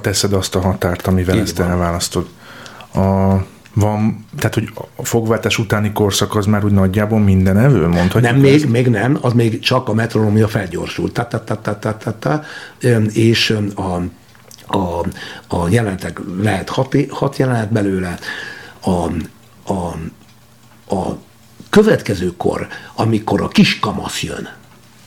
teszed azt a határt, amivel Így ezt van. elválasztod. A, van, tehát, hogy a fogváltás utáni korszak az már úgy nagyjából minden evő, mondhatjuk? Nem, még, ezt? még nem, az még csak a metronomia felgyorsult. Ta, ta, ta, ta, ta, ta, ta, és a, a, a jelenetek lehet hat, hat jelenet belőle, a, a, a következőkor, amikor a kiskamasz jön,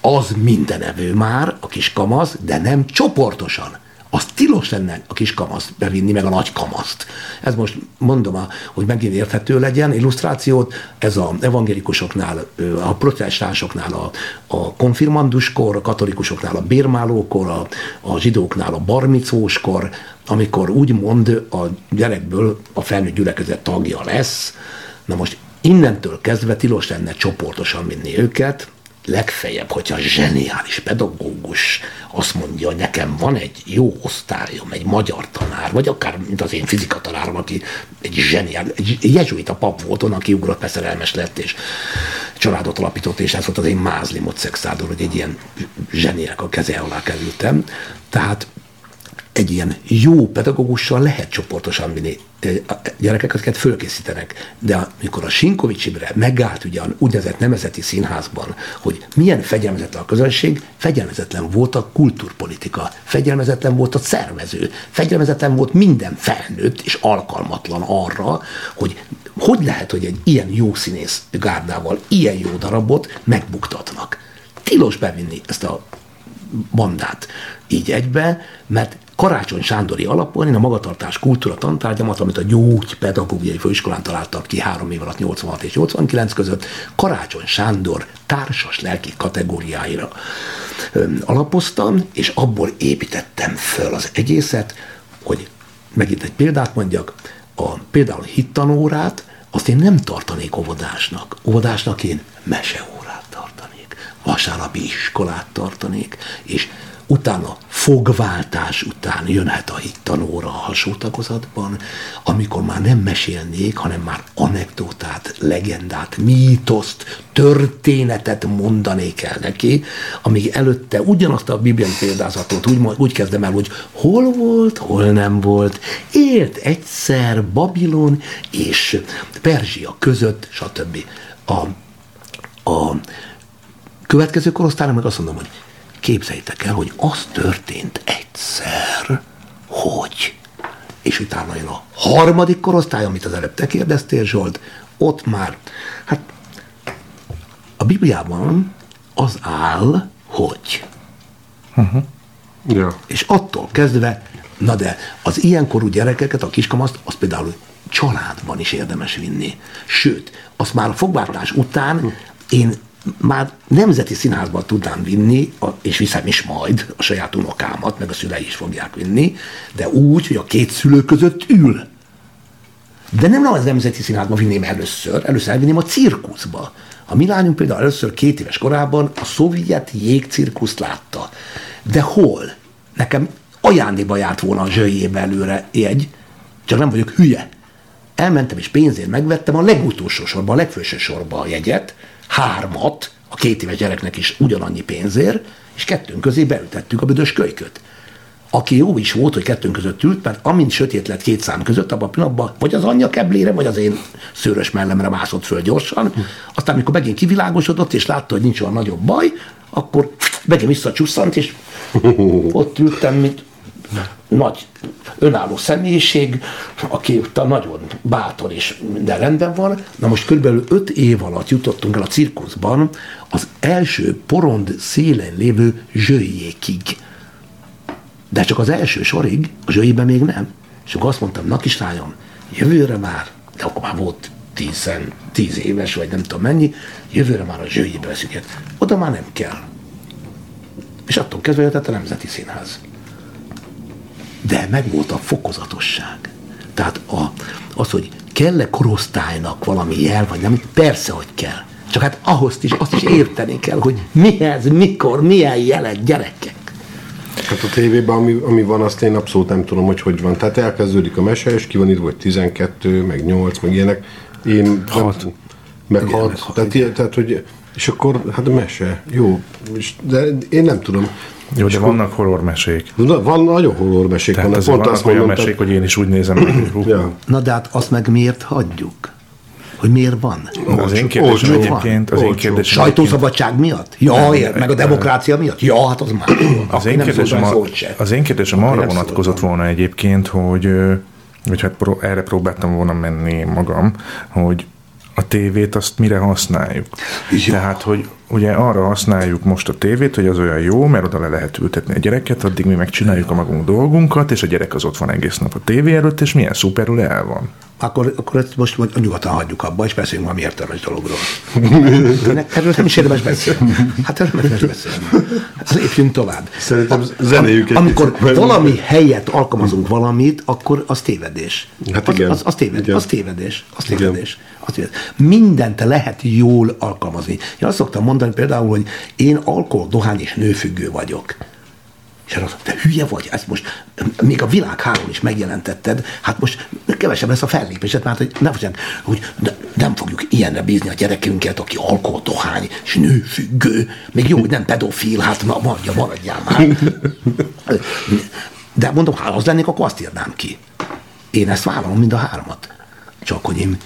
az mindenevő már, a kiskamasz, de nem csoportosan. Az tilos lenne a kiskamaszt bevinni, meg a nagy kamaszt. Ez most mondom, hogy megint érthető legyen, illusztrációt, ez a evangélikusoknál, a protestánsoknál a, a konfirmanduskor, a katolikusoknál a bérmálókor, a, a zsidóknál a barmicóskor, amikor úgymond a gyerekből a felnőtt gyülekezet tagja lesz. Na most Innentől kezdve tilos lenne csoportosan vinni őket, legfeljebb, hogyha zseniális pedagógus azt mondja, nekem van egy jó osztályom, egy magyar tanár, vagy akár, mint az én fizika tanárom, aki egy zseniális, egy jezsuita pap volt, onnan kiugrott, szerelmes lett, és családot alapított, és ez volt az én mázli mocexádor, hogy egy ilyen zseniák a keze alá kerültem. Tehát egy ilyen jó pedagógussal lehet csoportosan vinni a gyerekeket fölkészítenek. De amikor a Sinkovics Imre megállt ugye a úgynevezett nemzeti színházban, hogy milyen fegyelmezetlen a közönség, fegyelmezetlen volt a kultúrpolitika, fegyelmezetlen volt a szervező, fegyelmezetlen volt minden felnőtt és alkalmatlan arra, hogy hogy lehet, hogy egy ilyen jó színész gárdával ilyen jó darabot megbuktatnak. Tilos bevinni ezt a bandát így egybe, mert Karácsony Sándori alapon én a magatartás kultúra tantárgyamat, amit a gyógypedagógiai főiskolán találtam ki három év alatt 86 és 89 között, Karácsony Sándor társas lelki kategóriáira alapoztam, és abból építettem föl az egészet, hogy megint egy példát mondjak, a, például hittanórát, azt én nem tartanék óvodásnak. Óvodásnak én meseórát tartanék, vasárnapi iskolát tartanék, és utána fogváltás után jönhet a hittanóra a hasonlítagozatban, amikor már nem mesélnék, hanem már anekdotát, legendát, mítoszt, történetet mondanék el neki, amíg előtte ugyanazt a bibliai példázatot úgy, úgy kezdem el, hogy hol volt, hol nem volt, élt egyszer Babilon és Perzsia között, stb. A A következő korosztályra meg azt mondom, hogy képzeljétek el, hogy az történt egyszer, hogy és utána jön a harmadik korosztály, amit az előbb te kérdeztél, Zsolt, ott már, hát a Bibliában az áll, hogy. Ja. És attól kezdve, na de az ilyenkorú gyerekeket, a kiskamaszt, az például családban is érdemes vinni. Sőt, azt már a fogváltás után én már nemzeti színházban tudnám vinni, és viszem is majd a saját unokámat, meg a szülei is fogják vinni, de úgy, hogy a két szülő között ül. De nem az nemzeti színházba vinném először, először elvinném a cirkuszba. A mi például először két éves korában a szovjet jégcirkuszt látta. De hol? Nekem ajándékba járt volna a zsöjjébe előre jegy, csak nem vagyok hülye. Elmentem és pénzért megvettem a legutolsó sorban, a legfőső sorba a jegyet, hármat, a két éves gyereknek is ugyanannyi pénzért, és kettőnk közé beültettük a büdös kölyköt aki jó is volt, hogy kettőnk között ült, mert amint sötét lett két szám között, abban a pillanatban vagy az anyja keblére, vagy az én szőrös mellemre mászott föl gyorsan. Aztán, amikor megint kivilágosodott, és látta, hogy nincs olyan nagyobb baj, akkor megint visszacsusszant, és ott ültem, mint nagy önálló személyiség, aki nagyon bátor és minden rendben van. Na most körülbelül öt év alatt jutottunk el a cirkuszban az első porond szélen lévő zsöjjékig. De csak az első sorig, a zsőjében még nem. És akkor azt mondtam, na kislányom, jövőre már, de akkor már volt tízen, tíz éves, vagy nem tudom mennyi, jövőre már a zsőjébe veszük. Oda már nem kell. És attól kezdve jött a Nemzeti Színház. De meg volt a fokozatosság. Tehát a, az, hogy kell-e korosztálynak valami jel, vagy nem, persze, hogy kell. Csak hát ahhoz is, azt is érteni kell, hogy mihez, mikor, milyen jelet gyerekek. Hát a tévében, ami, ami van, azt én abszolút nem tudom, hogy hogy van. Tehát elkezdődik a mese, és ki van írva, hogy 12, meg 8, meg ilyenek. Én Hat. Nem, meg Igen, 6. meg hat, Tehát, ilyen, tehát, hogy és akkor, hát a mese, jó, de én nem tudom. Jó, de vannak horrormesék. Na, Van nagyon horrormesék Tehát vannak. Pont vannak olyan mesék, hogy én is úgy nézem meg, ja. Na de hát azt meg miért hagyjuk? Hogy miért van? Az én Olcsó- kérdésem olcsó egyébként, az én Olcsó. kérdésem egyébként, Sajtószabadság miatt? Ja, ér, meg a demokrácia miatt? Ja, hát az már. az én nem kérdésem, a, az én kérdésem arra nem vonatkozott volna egyébként, hogy, hogy hát pró- erre próbáltam volna menni magam, hogy a tévét azt mire használjuk. Ja. Tehát, hogy ugye arra használjuk most a tévét, hogy az olyan jó, mert oda le lehet ültetni a gyereket, addig mi megcsináljuk a magunk dolgunkat, és a gyerek az ott van egész nap a tévé előtt, és milyen szuperül el van. Akkor, akkor ezt most majd nyugodtan hagyjuk abba, és beszéljünk valami értelmes dologról. Erről nem is érdemes beszélni. Hát erről nem érdemes beszélni. Hát lépjünk tovább. Szerintem zenéljük egy Amikor valami helyet alkalmazunk valamit, akkor az tévedés. Hát az, igen. Az, az, téved, Igen. az tévedés. Az tévedés. Az tévedés. Mindent lehet jól alkalmazni. Én azt szoktam mondani például, hogy én alkohol, dohány és nőfüggő vagyok. És arra te hülye vagy, ezt most még a világhálón is megjelentetted, hát most kevesebb lesz a fellépésed, mert hogy fogják, hogy ne, nem fogjuk ilyenre bízni a gyerekünket, aki alkohol, dohány és nőfüggő, még jó, hogy nem pedofil, hát ma mondja, maradjál már. De mondom, ha az lennék, akkor azt írnám ki. Én ezt vállalom mind a hármat. Csak hogy én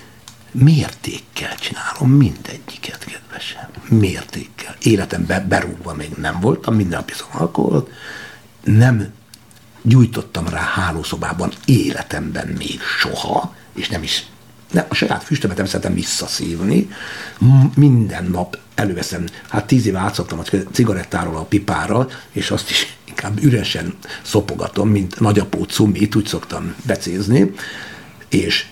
mértékkel csinálom mindegyiket, kedvesem. Mértékkel. Életemben berúgva még nem voltam, minden nap iszom alkoholt. Nem gyújtottam rá hálószobában életemben még soha, és nem is ne, a saját füstömet nem szeretem visszaszívni. Minden nap előveszem, hát tíz éve átszoktam a cigarettáról a pipára, és azt is inkább üresen szopogatom, mint nagyapó cumit, úgy szoktam becézni, és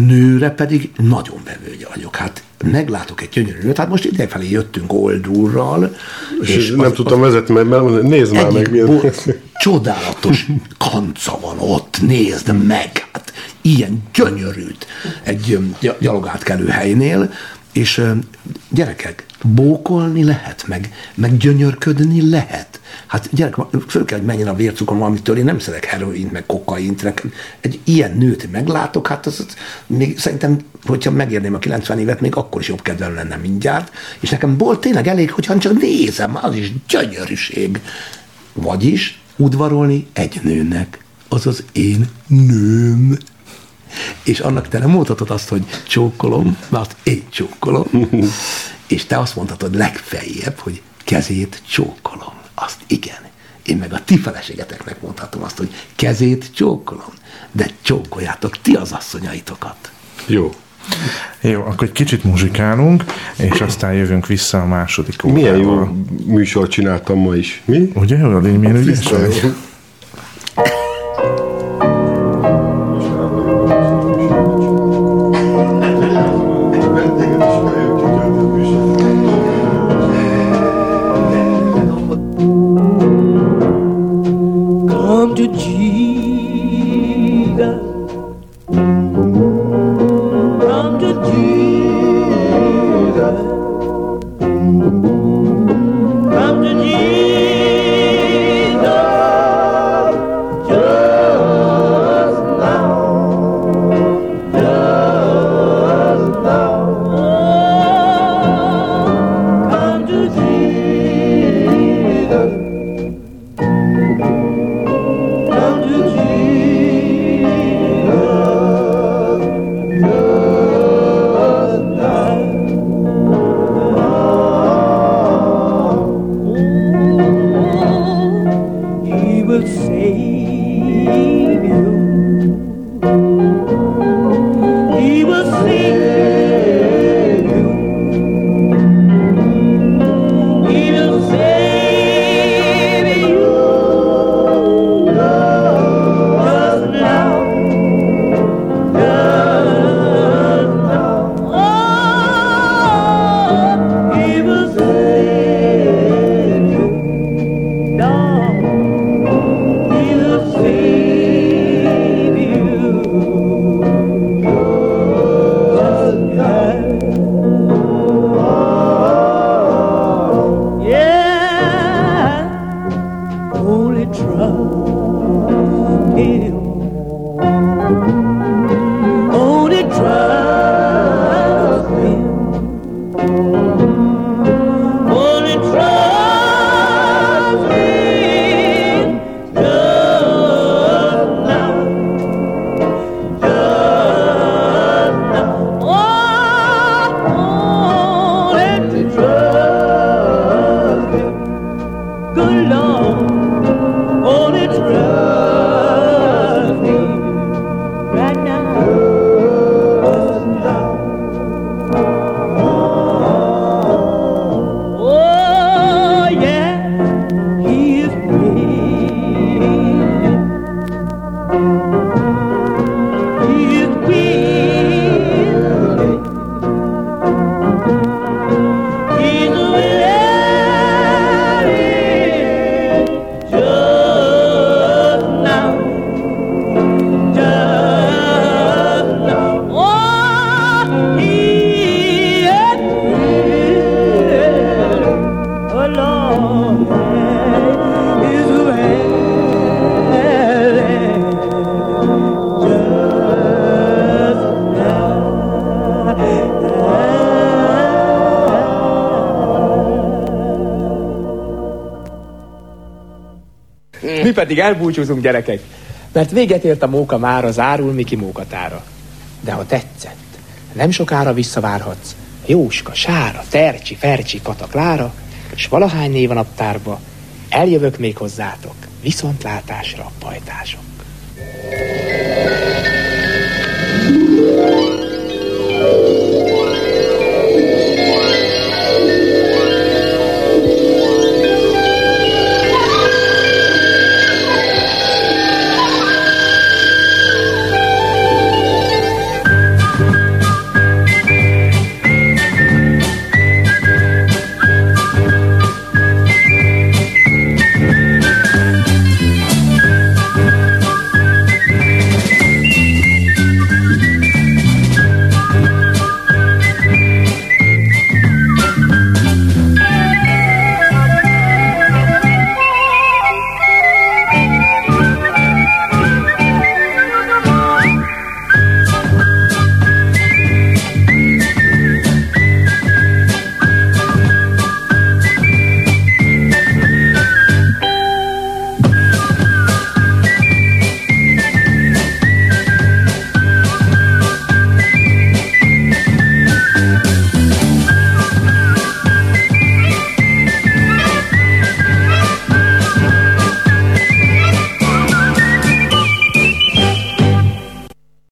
nőre pedig nagyon vevőgy vagyok. Hát meglátok egy gyönyörű nőt, hát most idefelé jöttünk oldulral, És, nem tudtam vezetni, mert, mert nézd már meg, milyen... bo- csodálatos kanca van ott, nézd meg, hát ilyen gyönyörűt. Egy gyalogátkelő helynél, és gyerekek, bókolni lehet, meg, meg gyönyörködni lehet. Hát gyerek, föl kell, hogy menjen a vércukrom valamitől, én nem szeretek heroint, meg kokaint, nekem egy ilyen nőt meglátok, hát az, az még szerintem, hogyha megérném a 90 évet, még akkor is jobb kedvem lenne mindjárt, és nekem volt tényleg elég, hogyha csak nézem, az is gyönyörűség. Vagyis udvarolni egy nőnek, az az én nőm. És annak te nem mondhatod azt, hogy csókolom, mert én csókolom. és te azt mondhatod legfeljebb, hogy kezét csókolom. Azt igen. Én meg a ti feleségeteknek mondhatom azt, hogy kezét csókolom. De csókoljátok ti az asszonyaitokat. Jó. Jó, akkor egy kicsit muzsikálunk, és aztán jövünk vissza a második órával. Milyen jó műsort csináltam ma is. Mi? Ugye, olyan én milyen ügyes vagy? Mi pedig elbúcsúzunk, gyerekek, mert véget ért a móka már zárul Miki mókatára. De ha tetszett, nem sokára visszavárhatsz Jóska, Sára, Fercsi, Kata, Klára, és valahány név a naptárba, eljövök még hozzátok, viszontlátásra, pajtások.